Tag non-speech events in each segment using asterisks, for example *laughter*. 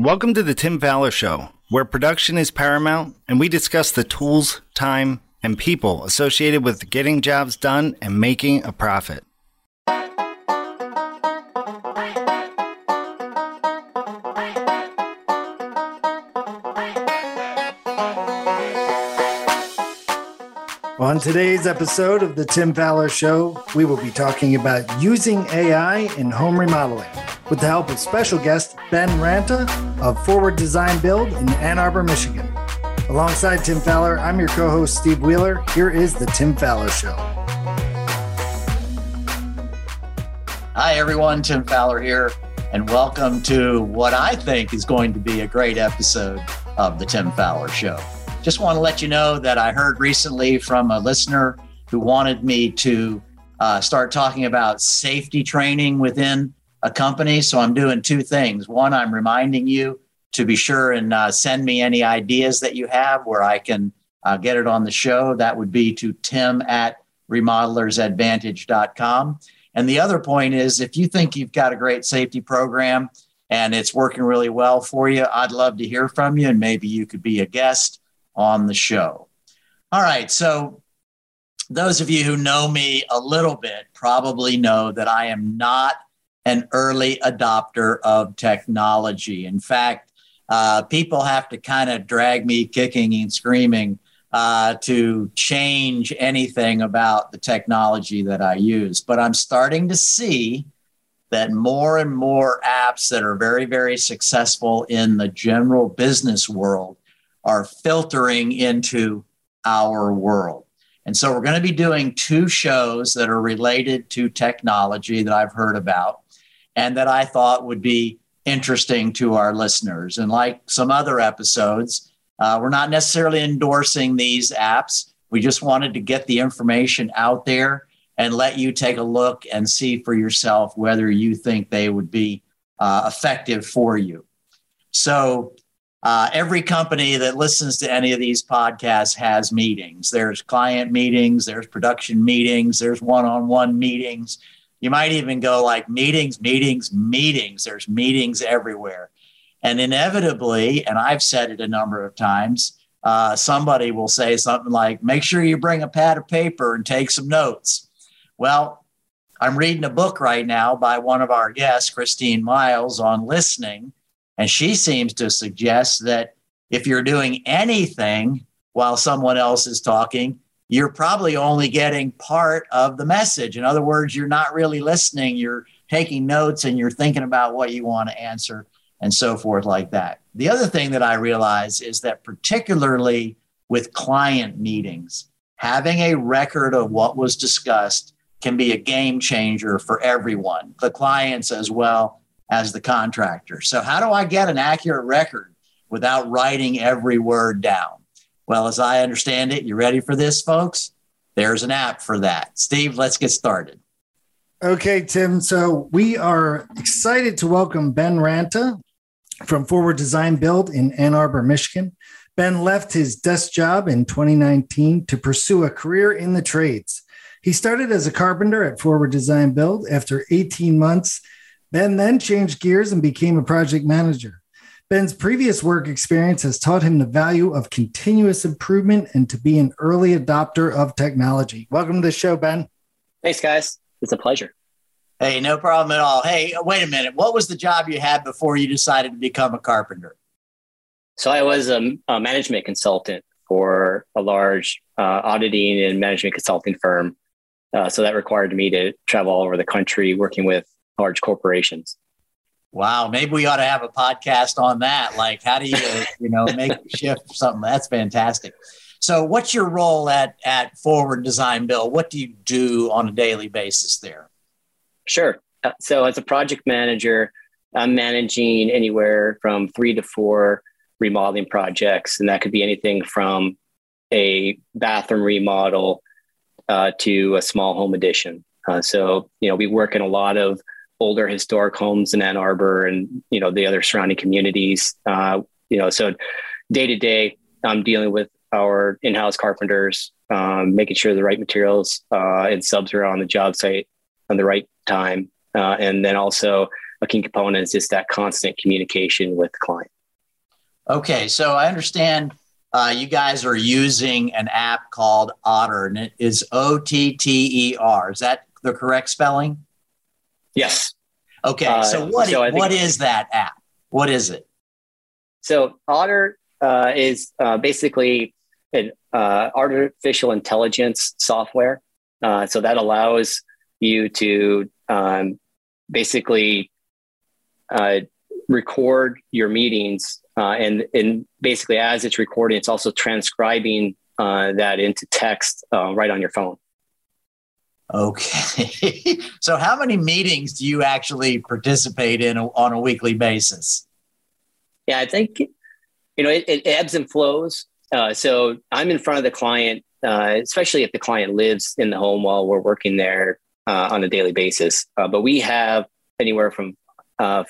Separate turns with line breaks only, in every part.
Welcome to the Tim Fowler Show, where production is paramount and we discuss the tools, time, and people associated with getting jobs done and making a profit. On today's episode of the Tim Fowler Show, we will be talking about using AI in home remodeling with the help of special guest Ben Ranta of Forward Design Build in Ann Arbor, Michigan. Alongside Tim Fowler, I'm your co host, Steve Wheeler. Here is the Tim Fowler Show.
Hi, everyone. Tim Fowler here, and welcome to what I think is going to be a great episode of the Tim Fowler Show. Just want to let you know that I heard recently from a listener who wanted me to uh, start talking about safety training within a company. So I'm doing two things. One, I'm reminding you to be sure and uh, send me any ideas that you have where I can uh, get it on the show. That would be to tim at remodelersadvantage.com. And the other point is if you think you've got a great safety program and it's working really well for you, I'd love to hear from you and maybe you could be a guest on the show. All right. So, those of you who know me a little bit probably know that I am not an early adopter of technology. In fact, uh, people have to kind of drag me kicking and screaming uh, to change anything about the technology that I use. But I'm starting to see that more and more apps that are very, very successful in the general business world are filtering into our world. And so we're going to be doing two shows that are related to technology that I've heard about and that I thought would be interesting to our listeners. And like some other episodes, uh, we're not necessarily endorsing these apps. We just wanted to get the information out there and let you take a look and see for yourself whether you think they would be uh, effective for you. So, uh, every company that listens to any of these podcasts has meetings. There's client meetings, there's production meetings, there's one on one meetings, you might even go like meetings, meetings, meetings. There's meetings everywhere. And inevitably, and I've said it a number of times, uh, somebody will say something like, make sure you bring a pad of paper and take some notes. Well, I'm reading a book right now by one of our guests, Christine Miles, on listening. And she seems to suggest that if you're doing anything while someone else is talking, you're probably only getting part of the message. In other words, you're not really listening, you're taking notes and you're thinking about what you want to answer and so forth, like that. The other thing that I realize is that, particularly with client meetings, having a record of what was discussed can be a game changer for everyone, the clients as well as the contractor. So, how do I get an accurate record without writing every word down? Well, as I understand it, you ready for this, folks? There's an app for that. Steve, let's get started.
Okay, Tim. So we are excited to welcome Ben Ranta from Forward Design Build in Ann Arbor, Michigan. Ben left his desk job in 2019 to pursue a career in the trades. He started as a carpenter at Forward Design Build. After 18 months, Ben then changed gears and became a project manager. Ben's previous work experience has taught him the value of continuous improvement and to be an early adopter of technology. Welcome to the show, Ben.
Thanks, guys. It's a pleasure.
Hey, no problem at all. Hey, wait a minute. What was the job you had before you decided to become a carpenter?
So I was a, a management consultant for a large uh, auditing and management consulting firm. Uh, so that required me to travel all over the country working with large corporations.
Wow, maybe we ought to have a podcast on that. Like, how do you, you know, make *laughs* a shift something? That's fantastic. So, what's your role at at Forward Design Build? What do you do on a daily basis there?
Sure. Uh, so, as a project manager, I'm managing anywhere from three to four remodeling projects, and that could be anything from a bathroom remodel uh, to a small home addition. Uh, so, you know, we work in a lot of older historic homes in Ann Arbor and you know the other surrounding communities. Uh, you know, so day to day, I'm dealing with our in-house carpenters, um, making sure the right materials uh, and subs are on the job site on the right time, uh, and then also a key component is just that constant communication with the client.
Okay, so I understand uh, you guys are using an app called Otter, and it is O T T E R. Is that the correct spelling?
Yes.
Okay, uh, so what so what is that app? What is it?
So Otter uh, is uh, basically an uh, artificial intelligence software. Uh, so that allows you to um, basically uh, record your meetings uh, and, and basically as it's recording, it's also transcribing uh, that into text uh, right on your phone.
Okay. *laughs* so how many meetings do you actually participate in on a weekly basis?
Yeah, I think, you know, it, it ebbs and flows. Uh, so I'm in front of the client, uh, especially if the client lives in the home while we're working there uh, on a daily basis. but we have anywhere from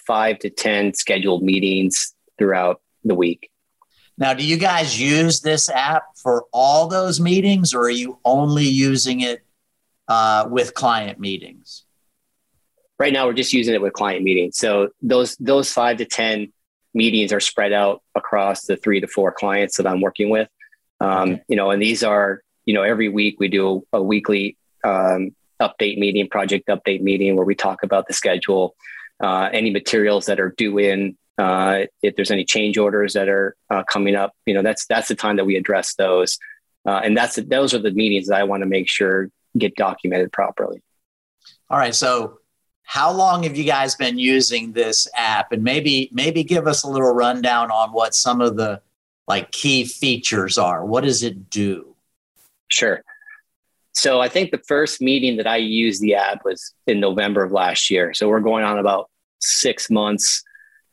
five to 10 scheduled meetings throughout the week.
Now, do you guys use this app for all those meetings, or are you only using it uh, with client meetings?
Right now, we're just using it with client meetings. So those those five to ten meetings are spread out across the three to four clients that I'm working with. Um, okay. You know, and these are you know every week we do a, a weekly um, update meeting, project update meeting, where we talk about the schedule, uh, any materials that are due in uh, if there's any change orders that are uh, coming up, you know, that's that's the time that we address those, uh, and that's those are the meetings that I want to make sure get documented properly.
All right, so how long have you guys been using this app, and maybe maybe give us a little rundown on what some of the like key features are. What does it do?
Sure. So I think the first meeting that I used the app was in November of last year. So we're going on about six months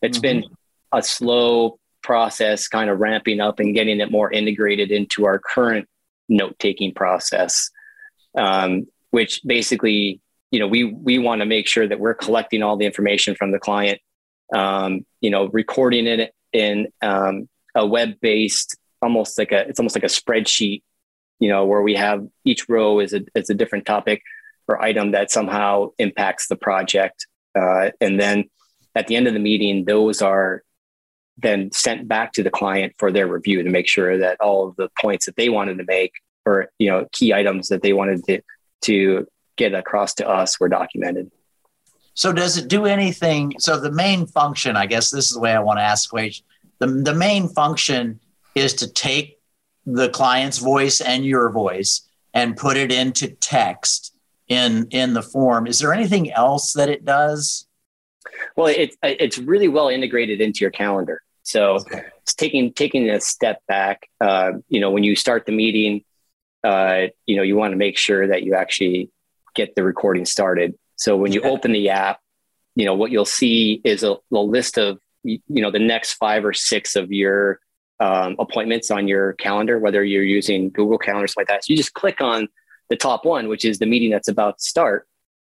it's mm-hmm. been a slow process, kind of ramping up and getting it more integrated into our current note taking process, um, which basically, you know, we we want to make sure that we're collecting all the information from the client, um, you know, recording it in um, a web based, almost like a it's almost like a spreadsheet, you know, where we have each row is a is a different topic or item that somehow impacts the project, uh, and then at the end of the meeting, those are then sent back to the client for their review to make sure that all of the points that they wanted to make or you know key items that they wanted to to get across to us were documented.
So does it do anything? So the main function, I guess this is the way I want to ask the. The, the main function is to take the client's voice and your voice and put it into text in in the form. Is there anything else that it does?
Well, it's it's really well integrated into your calendar. So okay. it's taking taking a step back. Uh, you know, when you start the meeting, uh, you know, you want to make sure that you actually get the recording started. So when you yeah. open the app, you know what you'll see is a, a, list of you know the next five or six of your um, appointments on your calendar, whether you're using Google Calendar, like that. So you just click on the top one, which is the meeting that's about to start,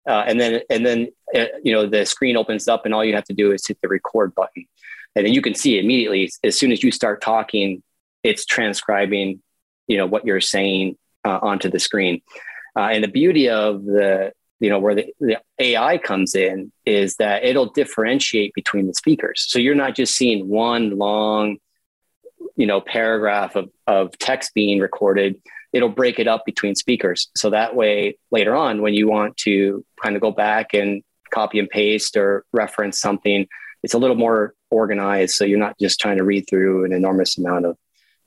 uh, and then and then uh, you know the screen opens up and all you have to do is hit the record button and then you can see immediately as soon as you start talking it's transcribing you know what you're saying uh, onto the screen uh, and the beauty of the you know where the, the ai comes in is that it'll differentiate between the speakers so you're not just seeing one long you know paragraph of, of text being recorded it'll break it up between speakers. So that way, later on, when you want to kind of go back and copy and paste or reference something, it's a little more organized. So you're not just trying to read through an enormous amount of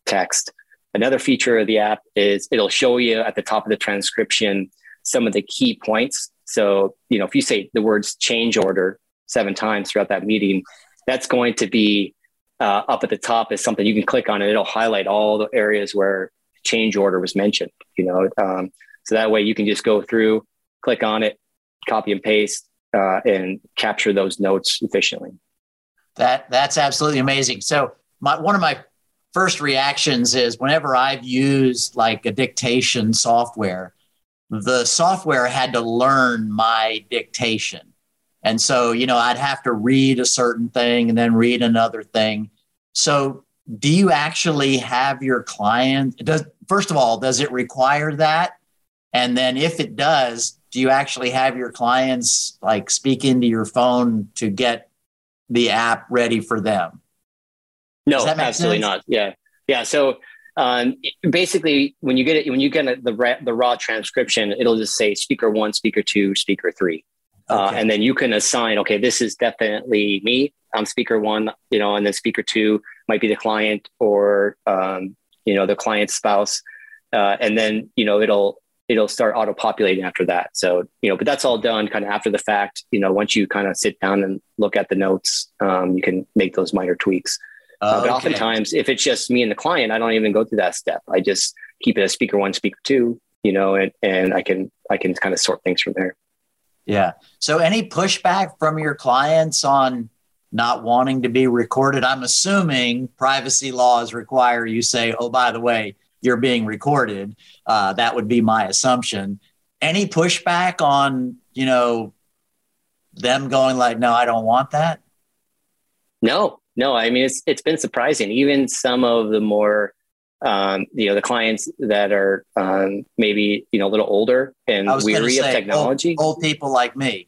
text. Another feature of the app is it'll show you at the top of the transcription some of the key points. So, you know, if you say the words change order seven times throughout that meeting, that's going to be uh, up at the top as something you can click on and it'll highlight all the areas where change order was mentioned, you know, um, so that way you can just go through, click on it, copy and paste, uh, and capture those notes efficiently.
That that's absolutely amazing. So my one of my first reactions is whenever I've used like a dictation software, the software had to learn my dictation. And so, you know, I'd have to read a certain thing and then read another thing. So do you actually have your client does first of all does it require that and then if it does do you actually have your clients like speak into your phone to get the app ready for them?
No, absolutely sense? not. Yeah, yeah. So um, basically, when you get it, when you get the the raw transcription, it'll just say speaker one, speaker two, speaker three, uh, okay. uh, and then you can assign. Okay, this is definitely me. I'm speaker one, you know, and then speaker two might be the client or um, you know the client's spouse, uh, and then you know it'll it'll start auto populating after that. So you know, but that's all done kind of after the fact. You know, once you kind of sit down and look at the notes, um, you can make those minor tweaks. Uh. But oftentimes, if it's just me and the client, I don't even go through that step. I just keep it as speaker one, speaker two, you know, and, and I can I can kind of sort things from there.
Yeah. So any pushback from your clients on not wanting to be recorded? I'm assuming privacy laws require you say, oh, by the way, you're being recorded. Uh, that would be my assumption. Any pushback on, you know, them going like, no, I don't want that?
No, no, I mean it's it's been surprising. Even some of the more um, you know the clients that are um, maybe you know a little older and weary say, of technology,
old, old, people like me.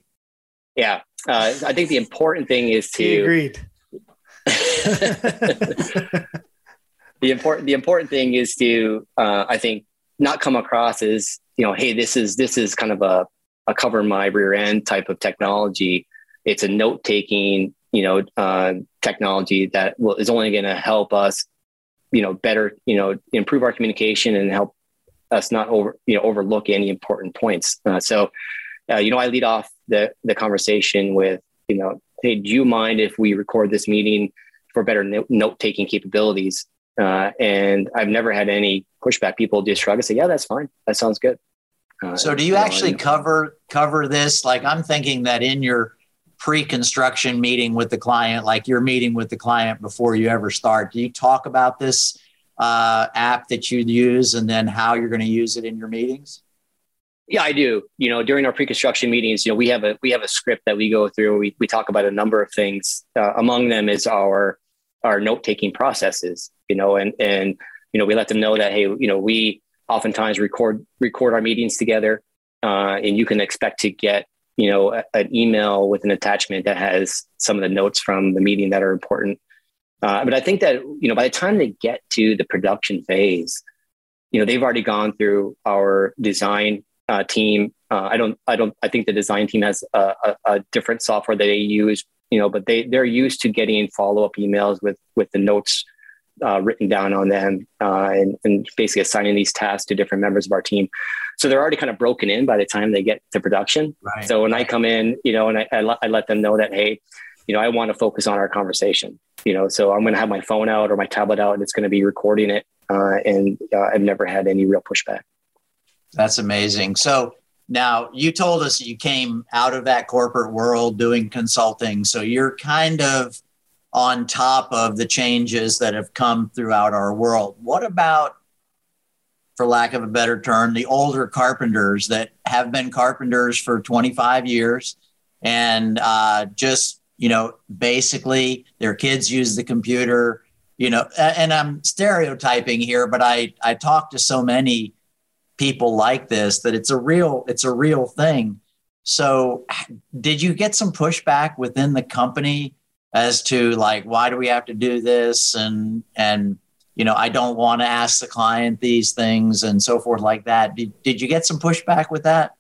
Yeah, uh, I think the important thing is to
he agreed. *laughs* *laughs*
the important the important thing is to uh, I think not come across as you know hey this is this is kind of a a cover my rear end type of technology. It's a note taking you know, uh, technology that will, is only going to help us, you know, better, you know, improve our communication and help us not over, you know, overlook any important points. Uh, so, uh, you know, I lead off the the conversation with, you know, hey, do you mind if we record this meeting for better no- note taking capabilities? Uh, and I've never had any pushback. People just shrug and say, "Yeah, that's fine. That sounds good."
Uh, so, do you actually cover cover this? Like, I'm thinking that in your pre-construction meeting with the client, like you're meeting with the client before you ever start. Do you talk about this uh, app that you use and then how you're going to use it in your meetings?
Yeah, I do. You know, during our pre-construction meetings, you know, we have a we have a script that we go through. We we talk about a number of things. Uh, among them is our our note taking processes. You know, and and you know, we let them know that hey, you know, we oftentimes record record our meetings together, uh, and you can expect to get you know, a, an email with an attachment that has some of the notes from the meeting that are important. Uh, but I think that, you know, by the time they get to the production phase, you know, they've already gone through our design uh, team. Uh, I don't, I don't, I think the design team has a, a, a, different software that they use, you know, but they, they're used to getting follow-up emails with, with the notes uh, written down on them uh, and, and basically assigning these tasks to different members of our team. So they're already kind of broken in by the time they get to production. Right. So when I come in, you know, and I, I, I let them know that, hey, you know, I want to focus on our conversation, you know, so I'm going to have my phone out or my tablet out and it's going to be recording it. Uh, and uh, I've never had any real pushback.
That's amazing. So now you told us you came out of that corporate world doing consulting. So you're kind of on top of the changes that have come throughout our world. What about for lack of a better term, the older carpenters that have been carpenters for 25 years and uh, just, you know, basically their kids use the computer, you know, and I'm stereotyping here, but I, I talk to so many people like this that it's a real, it's a real thing. So did you get some pushback within the company as to like, why do we have to do this? And, and, you know, I don't want to ask the client these things and so forth like that. Did, did you get some pushback with that?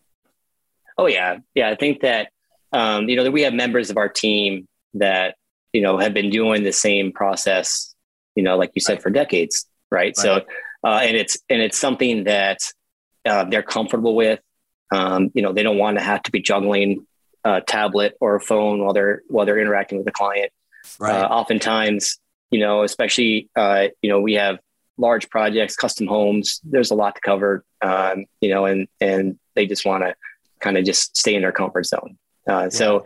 Oh yeah. Yeah. I think that, um, you know, that we have members of our team that, you know, have been doing the same process, you know, like you said, right. for decades. Right. right. So, uh, and it's, and it's something that uh, they're comfortable with. Um, you know, they don't want to have to be juggling a tablet or a phone while they're, while they're interacting with the client. Right. Uh, oftentimes, you know, especially, uh, you know, we have large projects, custom homes. There's a lot to cover, um, you know, and, and they just want to kind of just stay in their comfort zone. Uh, yeah. So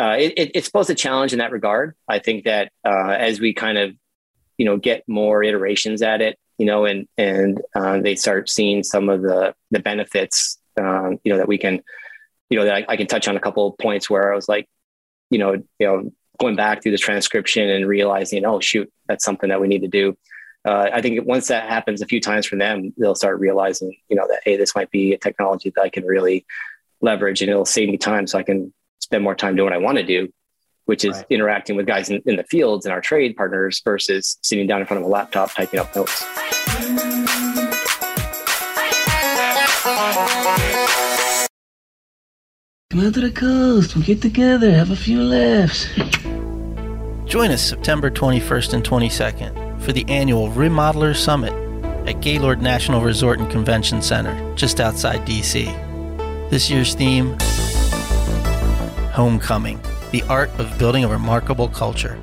uh, it, it's both a challenge in that regard. I think that uh, as we kind of, you know, get more iterations at it, you know, and, and uh, they start seeing some of the, the benefits, um, you know, that we can, you know, that I, I can touch on a couple of points where I was like, you know, you know, going back through the transcription and realizing, oh shoot, that's something that we need to do. Uh, I think once that happens a few times for them, they'll start realizing, you know, that hey, this might be a technology that I can really leverage and it'll save me time so I can spend more time doing what I want to do, which is right. interacting with guys in, in the fields and our trade partners versus sitting down in front of a laptop typing up notes.
Come out to the coast. We'll get together, have a few laughs.
Join us September 21st and 22nd for the annual Remodeler Summit at Gaylord National Resort and Convention Center, just outside DC. This year's theme Homecoming, the art of building a remarkable culture.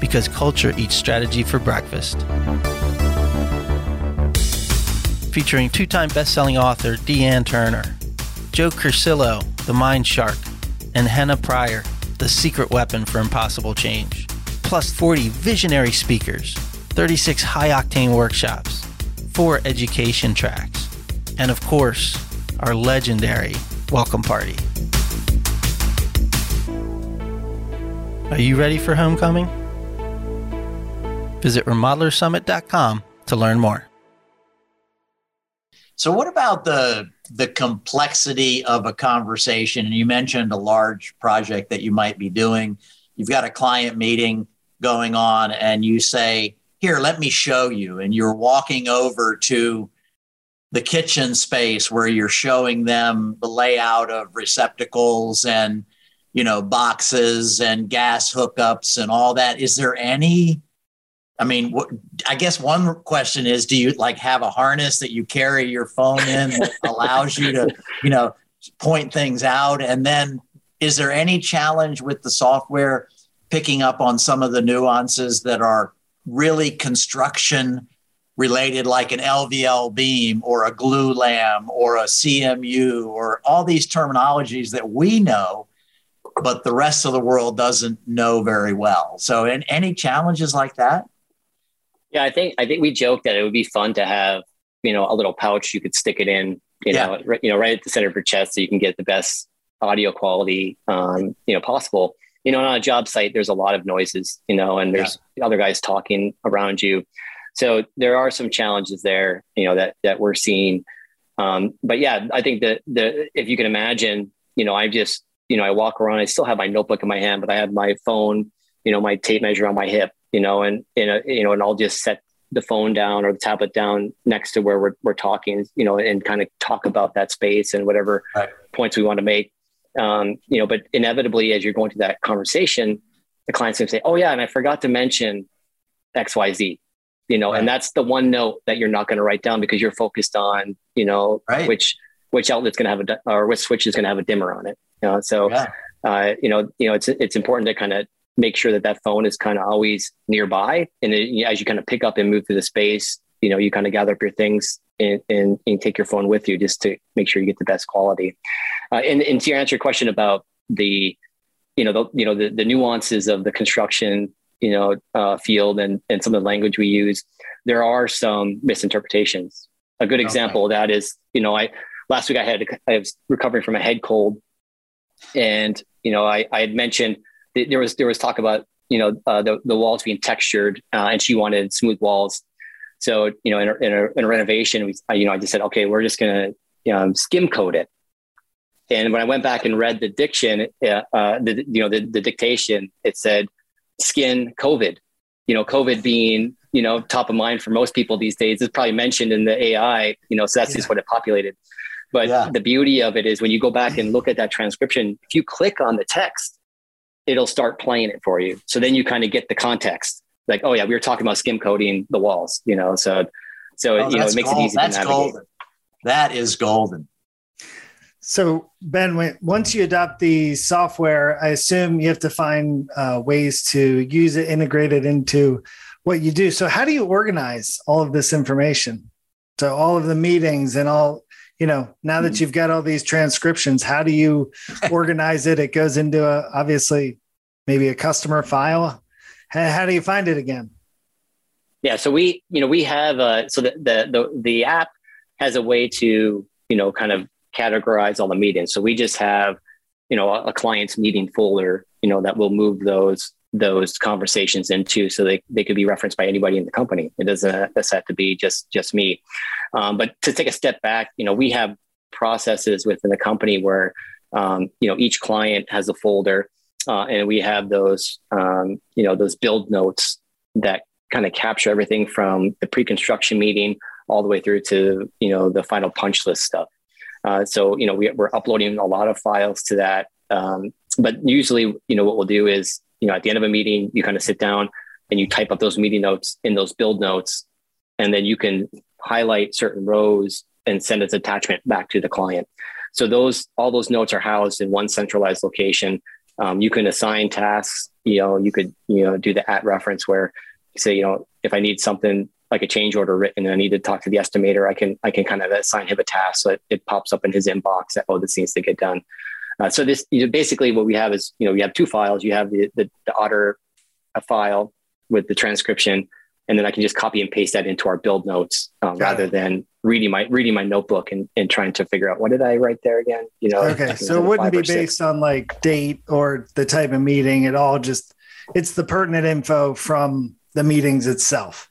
Because culture eats strategy for breakfast. Featuring two time best selling author Deanne Turner, Joe Curcillo, the Mind Shark, and Henna Pryor, the secret weapon for impossible change. Plus 40 visionary speakers, 36 high octane workshops, four education tracks, and of course, our legendary welcome party. Are you ready for homecoming? Visit remodelersummit.com to learn more.
So, what about the the complexity of a conversation? And you mentioned a large project that you might be doing. You've got a client meeting going on, and you say, here, let me show you. And you're walking over to the kitchen space where you're showing them the layout of receptacles and, you know, boxes and gas hookups and all that. Is there any? I mean, what, I guess one question is, do you like have a harness that you carry your phone in that *laughs* allows you to, you know, point things out? And then is there any challenge with the software picking up on some of the nuances that are really construction related like an LVL beam or a Glulam or a CMU or all these terminologies that we know, but the rest of the world doesn't know very well. So, any challenges like that?
Yeah, I think I think we joked that it would be fun to have you know a little pouch you could stick it in, you yeah. know, right, you know, right at the center of your chest, so you can get the best audio quality, um, you know, possible you know, on a job site, there's a lot of noises, you know, and there's yeah. other guys talking around you. So there are some challenges there, you know, that that we're seeing. Um, but yeah, I think that the if you can imagine, you know, I just, you know, I walk around, I still have my notebook in my hand, but I have my phone, you know, my tape measure on my hip, you know, and and you know, and I'll just set the phone down or the tablet down next to where we're, we're talking, you know, and kind of talk about that space and whatever right. points we want to make. Um, you know, but inevitably, as you're going to that conversation, the client's going to say, "Oh yeah, and I forgot to mention X, Y, Z." You know, right. and that's the one note that you're not going to write down because you're focused on, you know, right. which which outlet's going to have a or which switch is going to have a dimmer on it. You know, so yeah. uh, you know, you know, it's it's important to kind of make sure that that phone is kind of always nearby, and it, as you kind of pick up and move through the space, you know, you kind of gather up your things and, and, and, take your phone with you just to make sure you get the best quality. Uh, and, and to answer your question about the, you know, the, you know, the, the nuances of the construction, you know, uh, field and, and some of the language we use, there are some misinterpretations. A good example okay. of that is, you know, I, last week I had, I was recovering from a head cold and, you know, I, I had mentioned there was, there was talk about, you know, uh, the, the walls being textured uh, and she wanted smooth walls so, you know, in a, in a, in a renovation, we, you know, I just said, okay, we're just going to um, skim coat it. And when I went back and read the diction, uh, uh, the, you know, the, the dictation, it said skin COVID, you know, COVID being, you know, top of mind for most people these days is probably mentioned in the AI, you know, so that's yeah. just what it populated. But yeah. the beauty of it is when you go back and look at that transcription, if you click on the text, it'll start playing it for you. So then you kind of get the context like, oh yeah, we were talking about skim coating the walls, you know, so so oh, you know it makes gold. it easy that's to navigate.
Golden. That is golden.
So Ben, when, once you adopt the software, I assume you have to find uh, ways to use it, integrate it into what you do. So how do you organize all of this information? So all of the meetings and all, you know, now that hmm. you've got all these transcriptions, how do you *laughs* organize it? It goes into a, obviously maybe a customer file how, how do you find it again?
Yeah, so we, you know, we have uh, so the, the the the app has a way to you know kind of categorize all the meetings. So we just have you know a, a client's meeting folder, you know, that will move those those conversations into so they, they could be referenced by anybody in the company. It doesn't have to be just just me. Um, but to take a step back, you know, we have processes within the company where um, you know each client has a folder uh, and we have those um, you know those build notes that kind of capture everything from the pre-construction meeting all the way through to you know the final punch list stuff uh, so you know we, are uploading a lot of files to that um, but usually you know what we'll do is you know at the end of a meeting you kind of sit down and you type up those meeting notes in those build notes and then you can highlight certain rows and send its attachment back to the client so those all those notes are housed in one centralized location um, you can assign tasks you know you could you know do the at reference where say you know if i need something like a change order written and I need to talk to the estimator, I can I can kind of assign him a task so it, it pops up in his inbox that oh this needs to get done. Uh, so this you know, basically what we have is you know we have two files. You have the the, the otter a file with the transcription, and then I can just copy and paste that into our build notes um, rather it. than reading my reading my notebook and, and trying to figure out what did I write there again. You know.
Okay, so it wouldn't be based on like date or the type of meeting at all. Just it's the pertinent info from the meetings itself.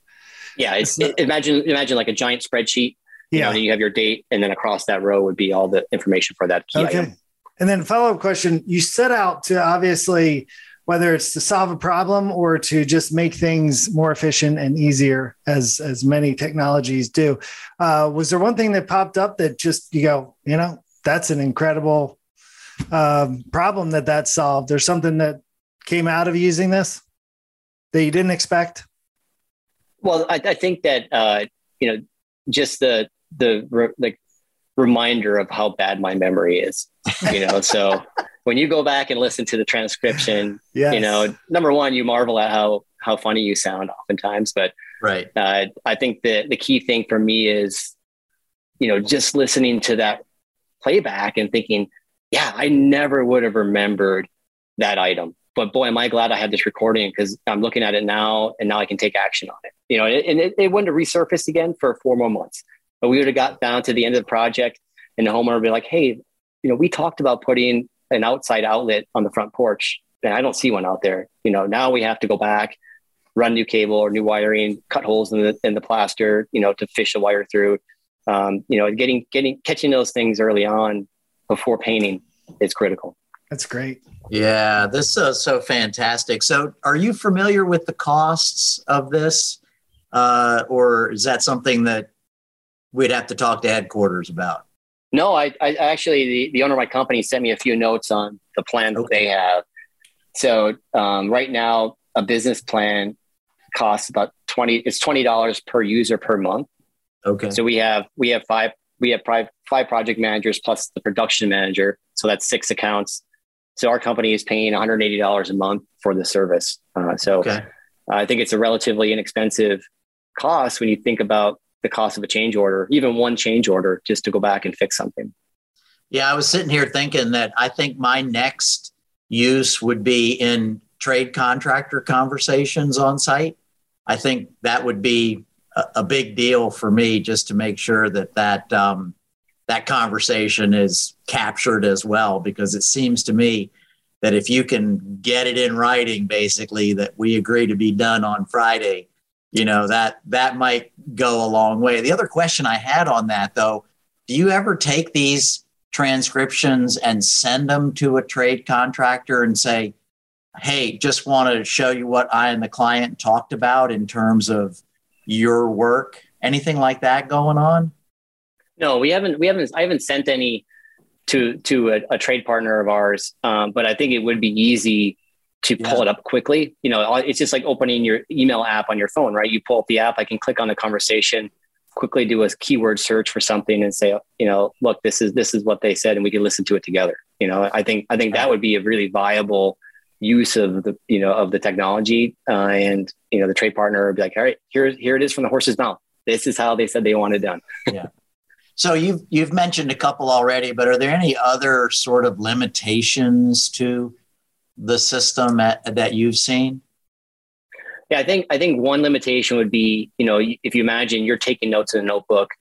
Yeah, it's, it's not, imagine imagine like a giant spreadsheet. You yeah, know, and you have your date, and then across that row would be all the information for that key okay. Item.
And then follow up question: You set out to obviously whether it's to solve a problem or to just make things more efficient and easier, as as many technologies do. Uh, was there one thing that popped up that just you go, you know, that's an incredible um, problem that that solved? There's something that came out of using this that you didn't expect.
Well, I, I think that uh, you know just the the like reminder of how bad my memory is. You know, so *laughs* when you go back and listen to the transcription, yes. you know, number one, you marvel at how how funny you sound oftentimes, but
right.
Uh, I think the the key thing for me is, you know, just listening to that playback and thinking, yeah, I never would have remembered that item but boy, am I glad I had this recording because I'm looking at it now and now I can take action on it. You know, and it, it wouldn't have resurfaced again for four more months. But we would have got down to the end of the project and the homeowner would be like, hey, you know, we talked about putting an outside outlet on the front porch and I don't see one out there. You know, now we have to go back, run new cable or new wiring, cut holes in the in the plaster, you know, to fish the wire through. Um, you know, getting getting catching those things early on before painting is critical.
That's great.
Yeah, this is so fantastic. So, are you familiar with the costs of this, uh, or is that something that we'd have to talk to headquarters about?
No, I, I actually the, the owner of my company sent me a few notes on the plan that okay. they have. So um, right now, a business plan costs about twenty. It's twenty dollars per user per month.
Okay.
So we have we have five we have five five project managers plus the production manager. So that's six accounts so our company is paying $180 a month for the service. Uh, so okay. I think it's a relatively inexpensive cost when you think about the cost of a change order, even one change order, just to go back and fix something.
Yeah, I was sitting here thinking that I think my next use would be in trade contractor conversations on site. I think that would be a, a big deal for me just to make sure that that um, that conversation is captured as well because it seems to me that if you can get it in writing basically that we agree to be done on friday you know that that might go a long way the other question i had on that though do you ever take these transcriptions and send them to a trade contractor and say hey just want to show you what i and the client talked about in terms of your work anything like that going on
no, we haven't. We haven't. I haven't sent any to to a, a trade partner of ours. Um, but I think it would be easy to pull it up quickly. You know, it's just like opening your email app on your phone, right? You pull up the app. I can click on the conversation, quickly do a keyword search for something, and say, you know, look, this is this is what they said, and we can listen to it together. You know, I think I think that would be a really viable use of the you know of the technology uh, and you know the trade partner would be like all right here here it is from the horse's mouth this is how they said they want it done
yeah *laughs* so you've you've mentioned a couple already, but are there any other sort of limitations to the system at, that you've seen?
Yeah, I think I think one limitation would be, you know, if you imagine you're taking notes in a notebook,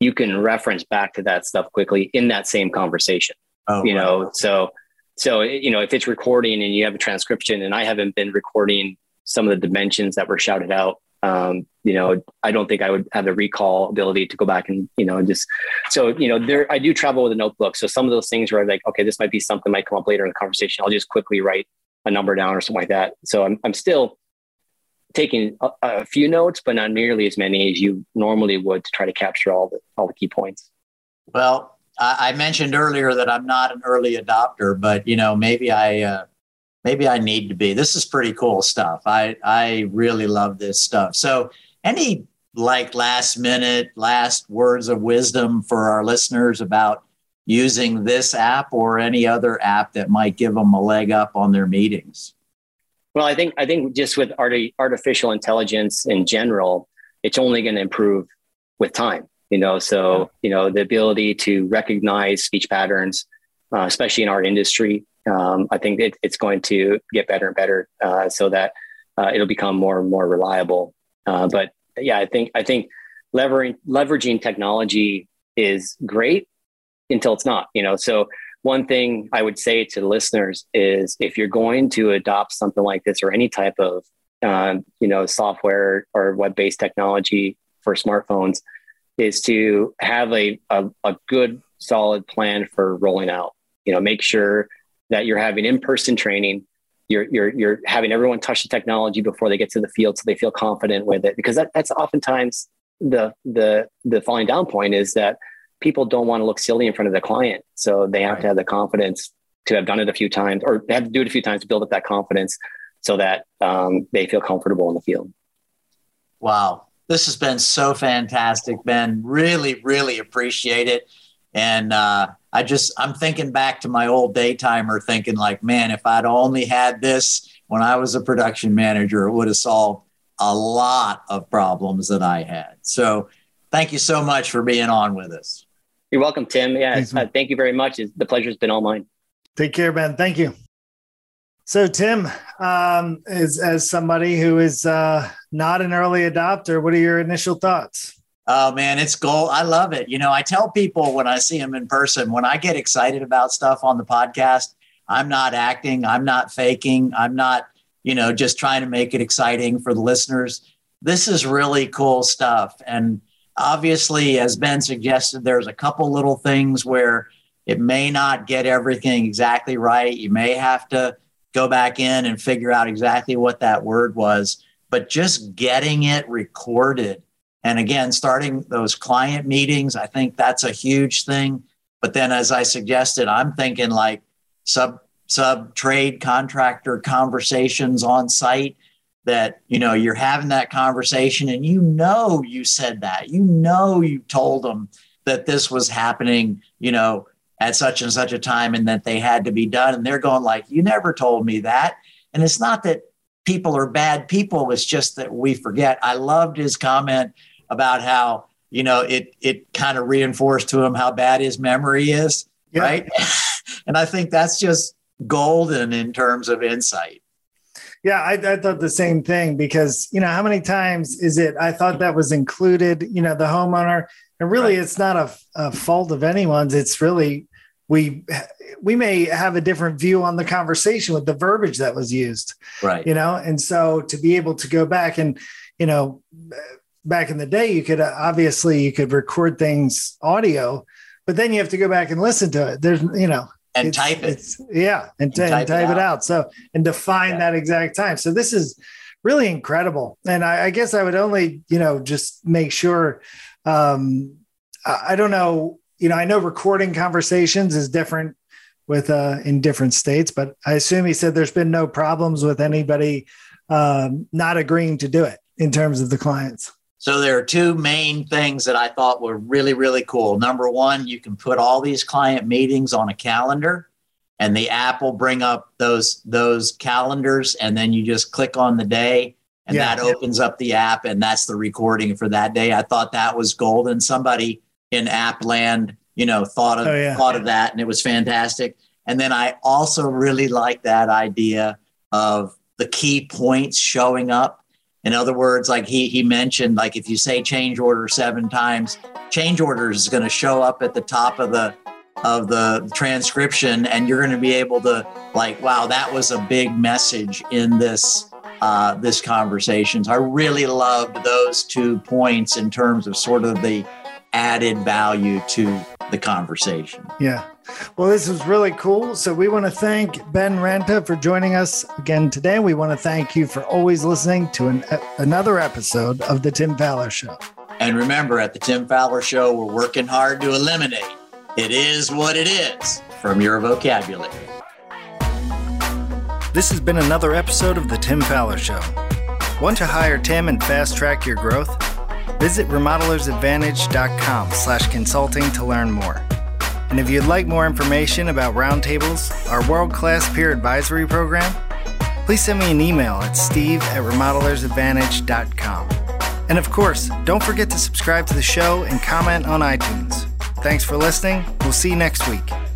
you can reference back to that stuff quickly in that same conversation. Oh, you know, so so you know, if it's recording and you have a transcription, and I haven't been recording some of the dimensions that were shouted out um, you know, I don't think I would have the recall ability to go back and, you know, just, so, you know, there, I do travel with a notebook. So some of those things where I'm like, okay, this might be something might come up later in the conversation. I'll just quickly write a number down or something like that. So I'm, I'm still taking a, a few notes, but not nearly as many as you normally would to try to capture all the, all the key points.
Well, I mentioned earlier that I'm not an early adopter, but you know, maybe I, uh, maybe I need to be. This is pretty cool stuff. I I really love this stuff. So, any like last minute, last words of wisdom for our listeners about using this app or any other app that might give them a leg up on their meetings?
Well, I think I think just with arti- artificial intelligence in general, it's only going to improve with time. You know, so you know the ability to recognize speech patterns, uh, especially in our industry, um, I think it, it's going to get better and better uh, so that uh, it'll become more and more reliable. Uh, but yeah, I think I think leveraging leveraging technology is great until it's not. You know, so one thing I would say to listeners is if you're going to adopt something like this or any type of um, you know software or web-based technology for smartphones, is to have a, a, a good solid plan for rolling out. You know, make sure that you're having in-person training you're, you're, you're having everyone touch the technology before they get to the field so they feel confident with it because that, that's oftentimes the, the, the falling down point is that people don't want to look silly in front of the client. So they have right. to have the confidence to have done it a few times or have to do it a few times to build up that confidence so that um, they feel comfortable in the field.
Wow. This has been so fantastic, Ben. Really, really appreciate it. And uh, I just, I'm thinking back to my old daytimer, thinking like, man, if I'd only had this when I was a production manager, it would have solved a lot of problems that I had. So thank you so much for being on with us.
You're welcome, Tim. Yeah, Thanks, uh, thank you very much. The pleasure's been all mine.
Take care, Ben. Thank you. So, Tim, um, as, as somebody who is uh, not an early adopter, what are your initial thoughts?
Oh man, it's gold. I love it. You know, I tell people when I see them in person, when I get excited about stuff on the podcast, I'm not acting, I'm not faking, I'm not, you know, just trying to make it exciting for the listeners. This is really cool stuff. And obviously, as Ben suggested, there's a couple little things where it may not get everything exactly right. You may have to go back in and figure out exactly what that word was, but just getting it recorded and again, starting those client meetings, I think that's a huge thing. But then, as I suggested, I'm thinking like sub sub trade contractor conversations on site that you know you're having that conversation and you know you said that. You know you told them that this was happening you know at such and such a time and that they had to be done. And they're going like you never told me that. And it's not that people are bad people. It's just that we forget. I loved his comment about how you know it it kind of reinforced to him how bad his memory is yeah. right? *laughs* And i think that's just golden in terms of insight.
Yeah I, I, thought the same thing because you know how many times is it i thought that was included you know the homeowner? And really right. it's not a, a fault of anyone's. It's really we we may have a different view on the conversation with the verbiage that was used
right.
you know? And so to be able to go back and you know back in the day, you could uh, obviously you could record things audio, but then you have to go back and listen to it. There's you know
and type it.
yeah, and, and, type, and type, it, out. it out. So and define yeah. that exact time. So this is really incredible. And I, I guess I would only you know just make sure. Um, I, I don't know. You know, I know recording conversations is different with uh, in different states, but I assume he said there's been no problems with anybody um, not agreeing to do it in terms of the clients.
So there are two main things that I thought were really, really cool. Number one, you can put all these client meetings on a calendar and the app will bring up those those calendars and then you just click on the day and yeah. that opens up the app and that's the recording for that day. I thought that was golden. Somebody in app land, you know, thought of oh, yeah. thought of that and it was fantastic. And then I also really like that idea of the key points showing up in other words, like he he mentioned, like if you say change order seven times, change order is going to show up at the top of the of the transcription, and you're going to be able to like, wow, that was a big message in this uh, this conversation. so I really loved those two points in terms of sort of the added value to the conversation.
Yeah. Well, this was really cool. So we want to thank Ben Ranta for joining us again today. We want to thank you for always listening to an, uh, another episode of The Tim Fowler Show.
And remember, at The Tim Fowler Show, we're working hard to eliminate it is what it is from your vocabulary.
This has been another episode of The Tim Fowler Show. Want to hire Tim and fast track your growth? Visit remodelersadvantage.com slash consulting to learn more. And if you'd like more information about Roundtables, our world-class peer advisory program, please send me an email at steve at remodelersadvantage.com. And of course, don't forget to subscribe to the show and comment on iTunes. Thanks for listening. We'll see you next week.